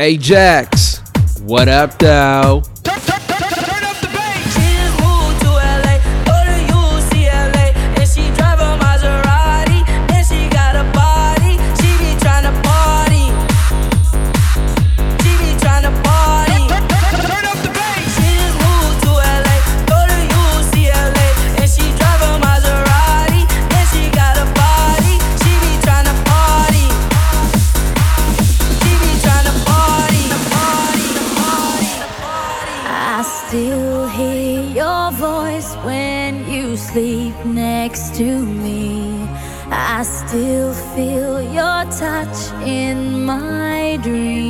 Ajax, what up, though? No. Show me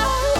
love.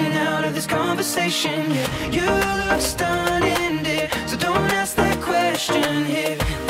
out of this conversation. Yeah, you look stunned, so don't ask that question here.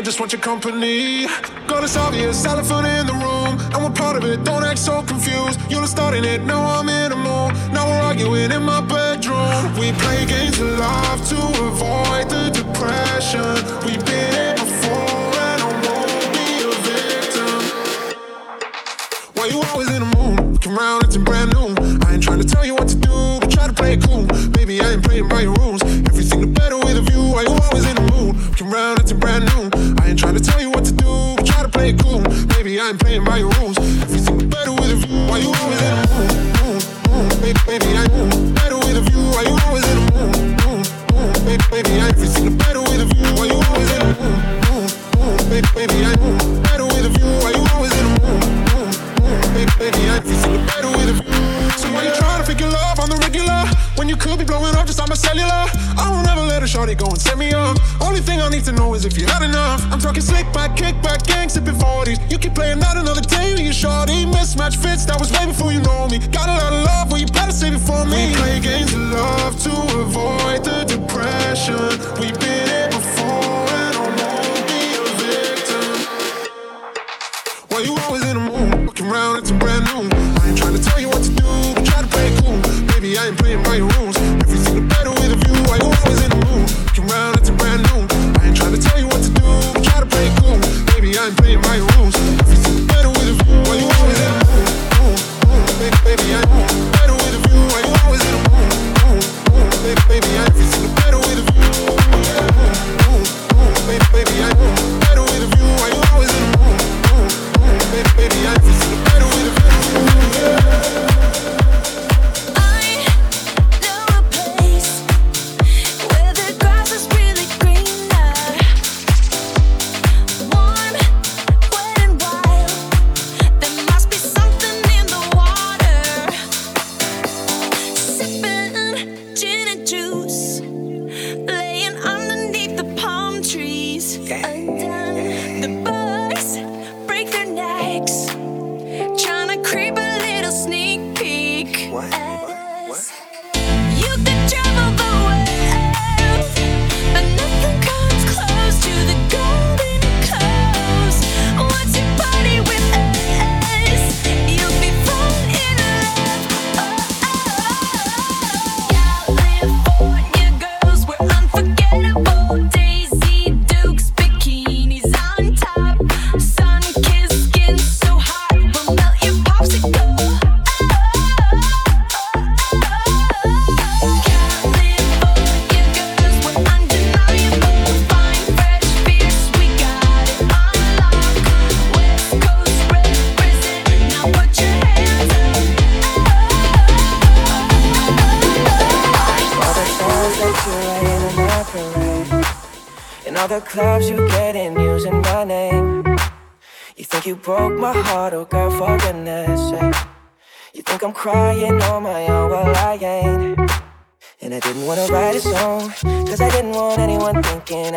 I just want your company. Gonna solve you, elephant in the room. And we're part of it, don't act so confused. You're starting it, now I'm in the mood. Now we're arguing in my bedroom. We play games of love to to know is if you're not enough. I'm talking slick back, kick back, gang sipping 40s. You keep playing out another day with your shorty. Mismatch fits, that was way before you know me. Got a lot of love, well, you better save it for me. We play games of love to avoid the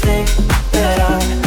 Think that I'm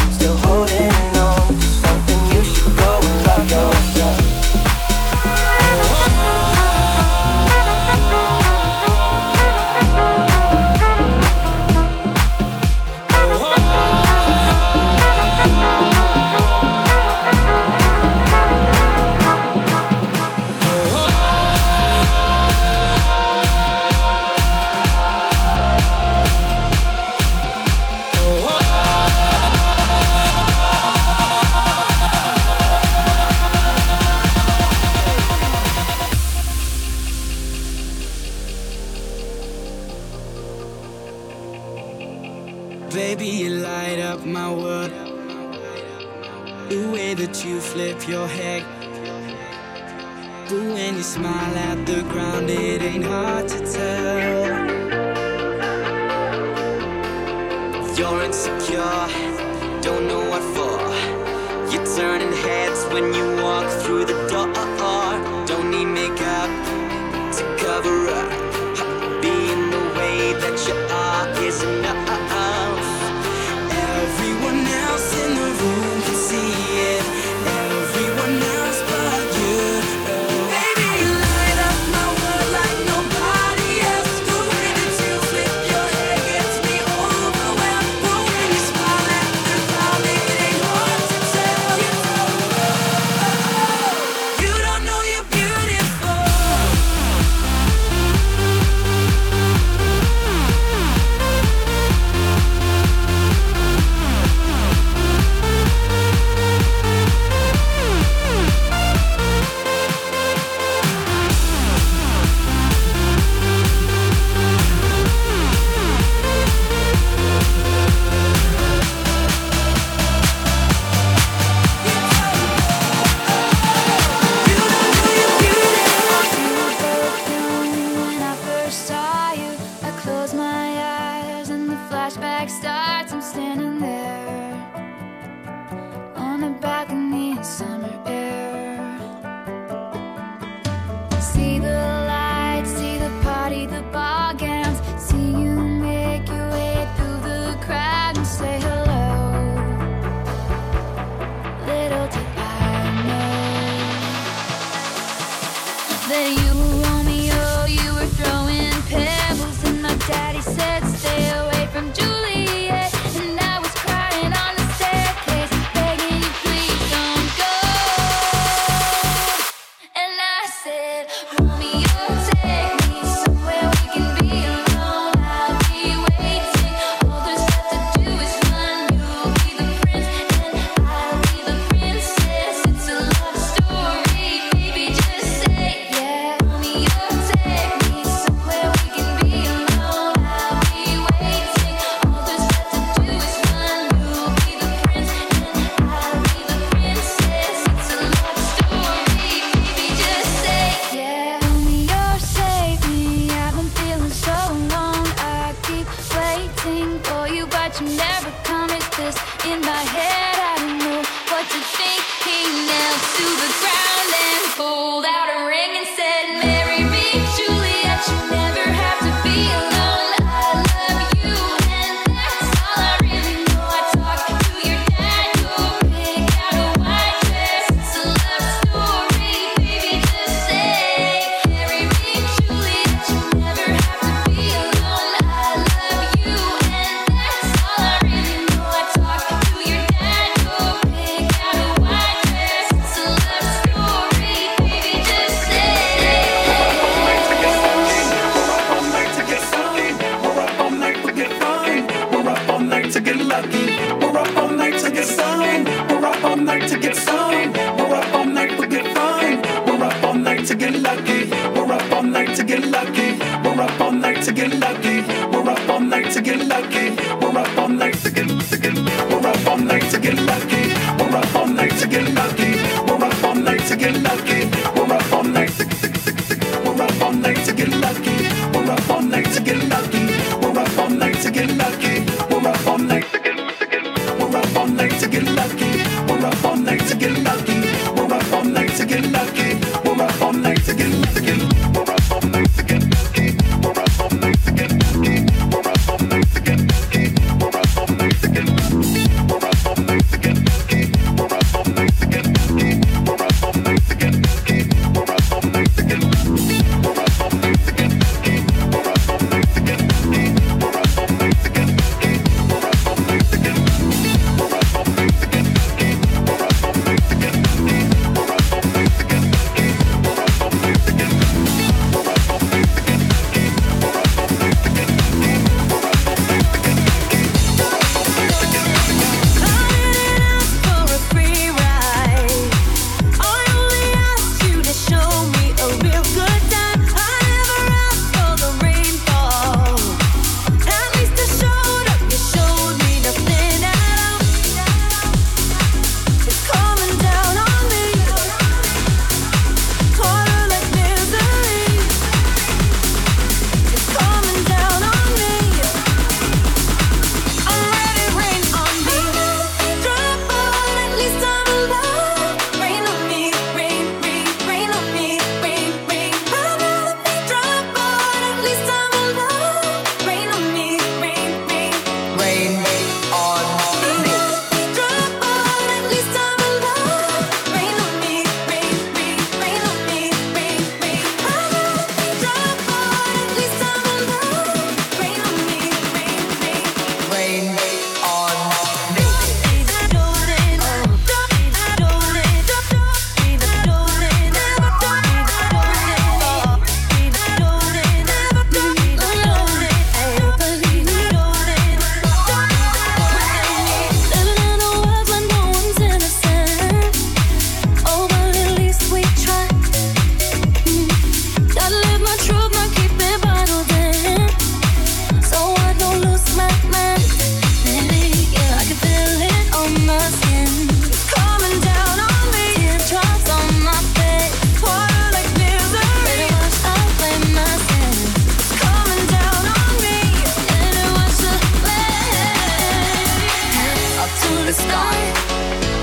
the sky.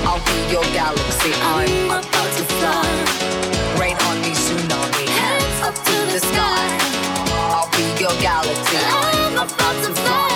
I'll be your galaxy. I'm, I'm about to fly. Rain on me, tsunami. Hands up to the sky. I'll be your galaxy. I'm about to fly.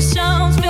sounds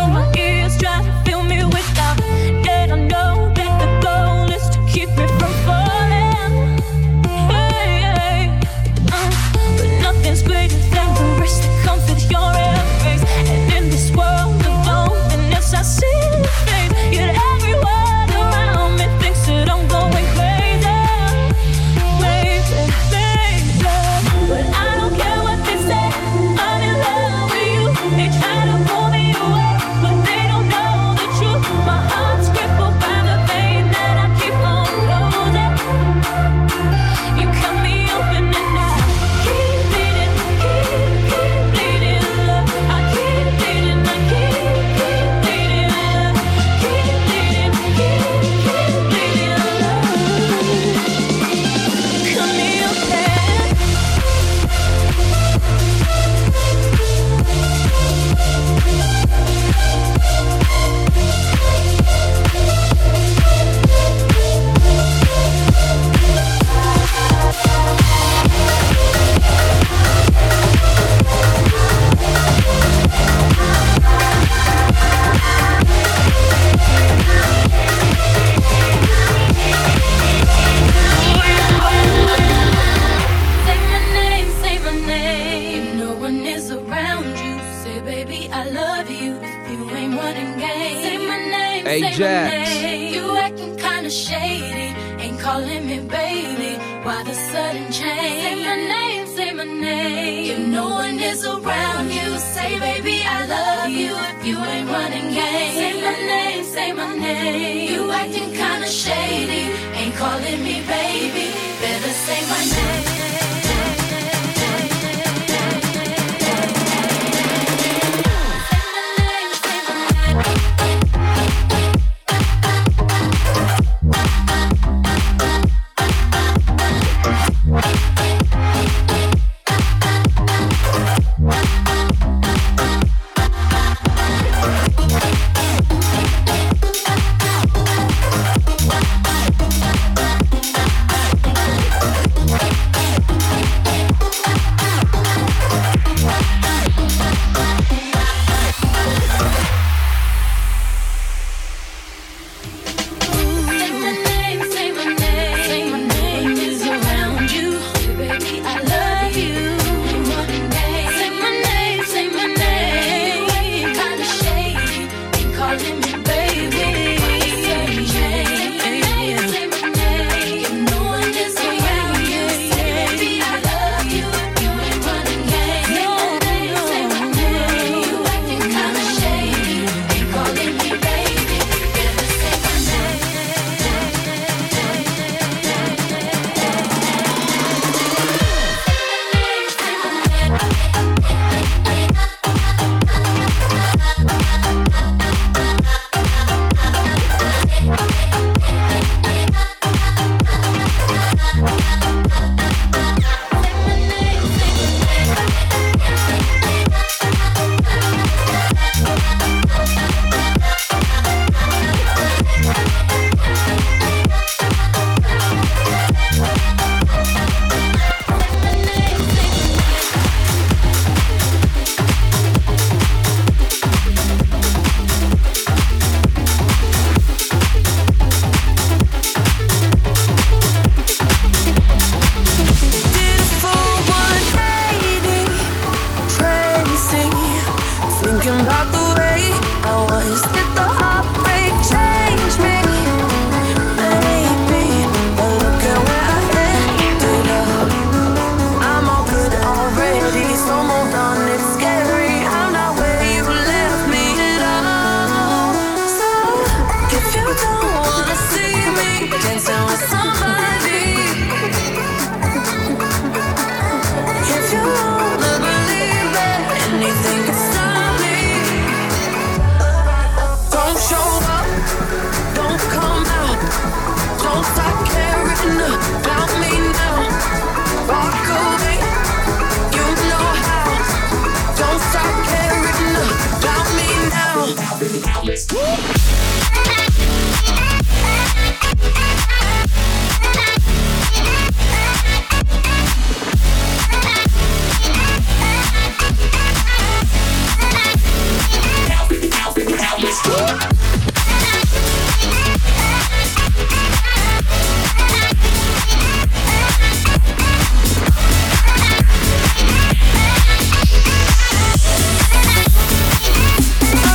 is around you. Say, baby, I love you if you ain't running games, Say my name, say my name.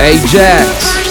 Ajax.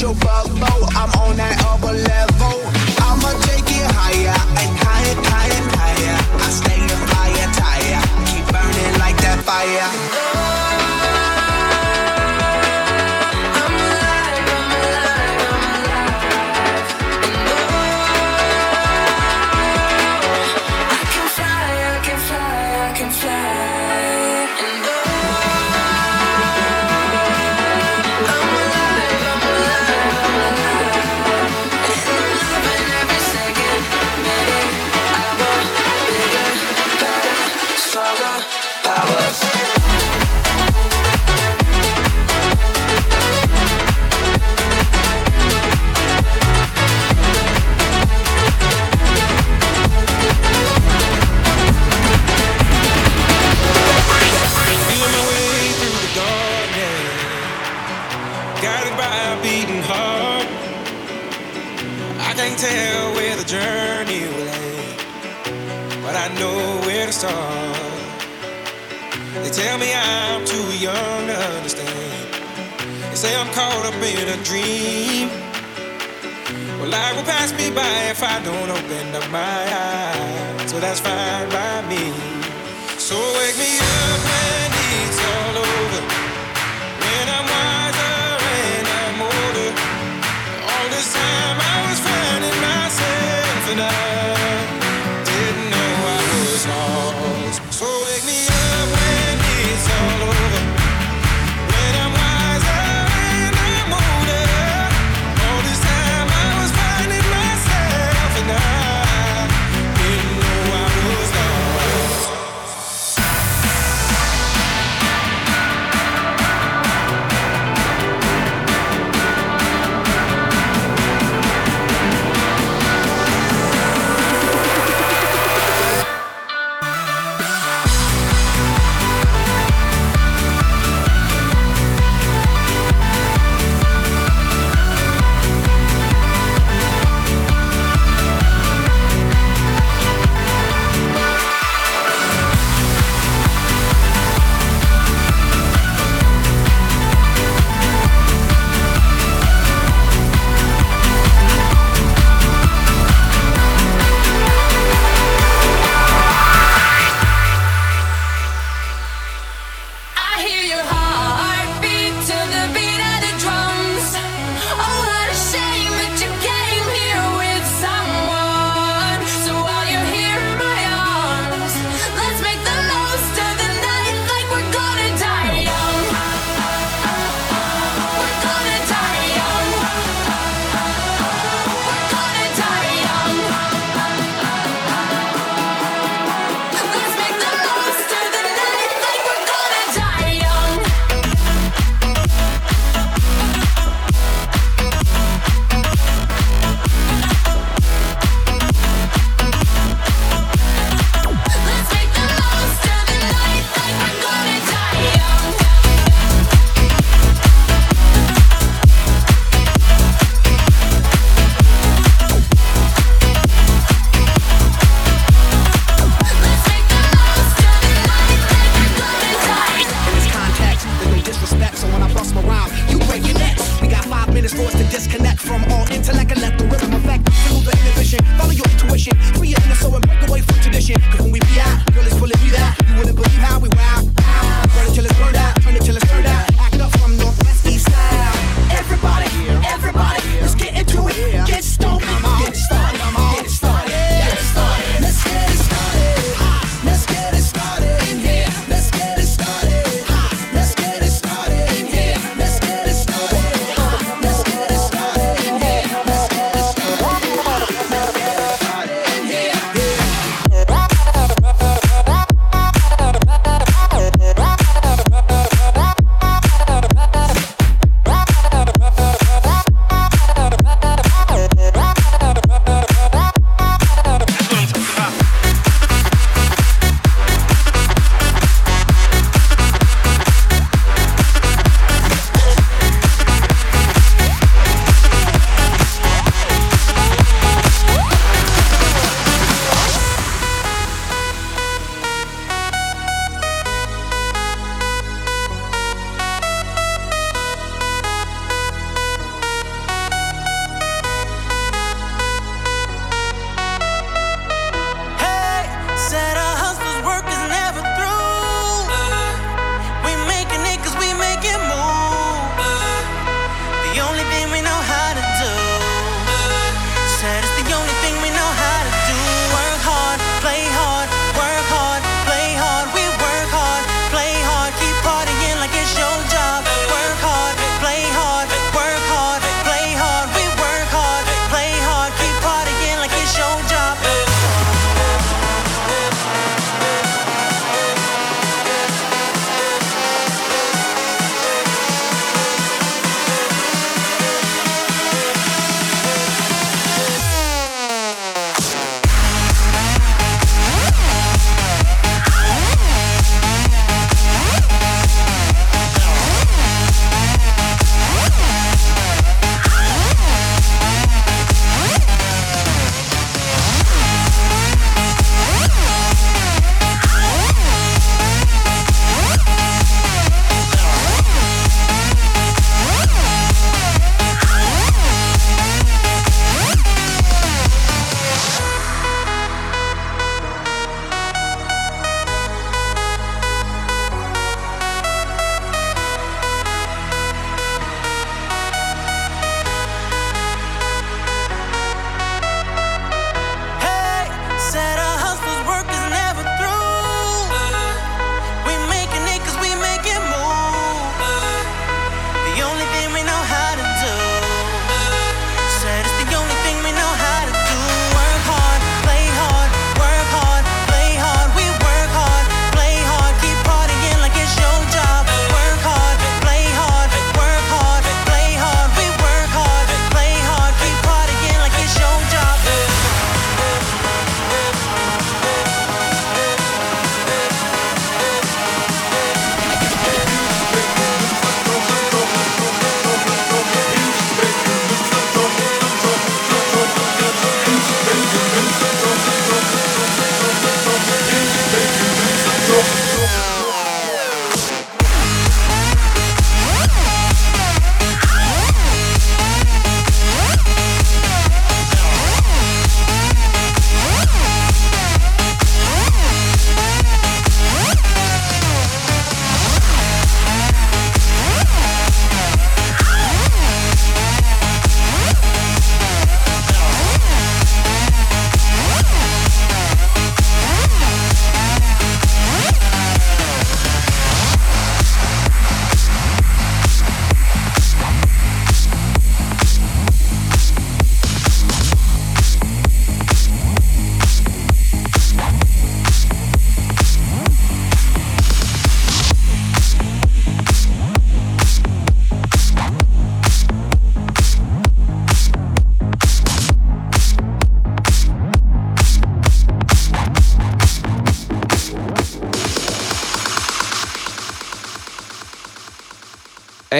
your bubble. I'm on that upper level. I'ma take it higher and higher, higher, higher. I stay the fire tire, keep burning like that fire.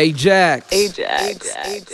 Ajax. Ajax. Ajax. Ajax. Ajax.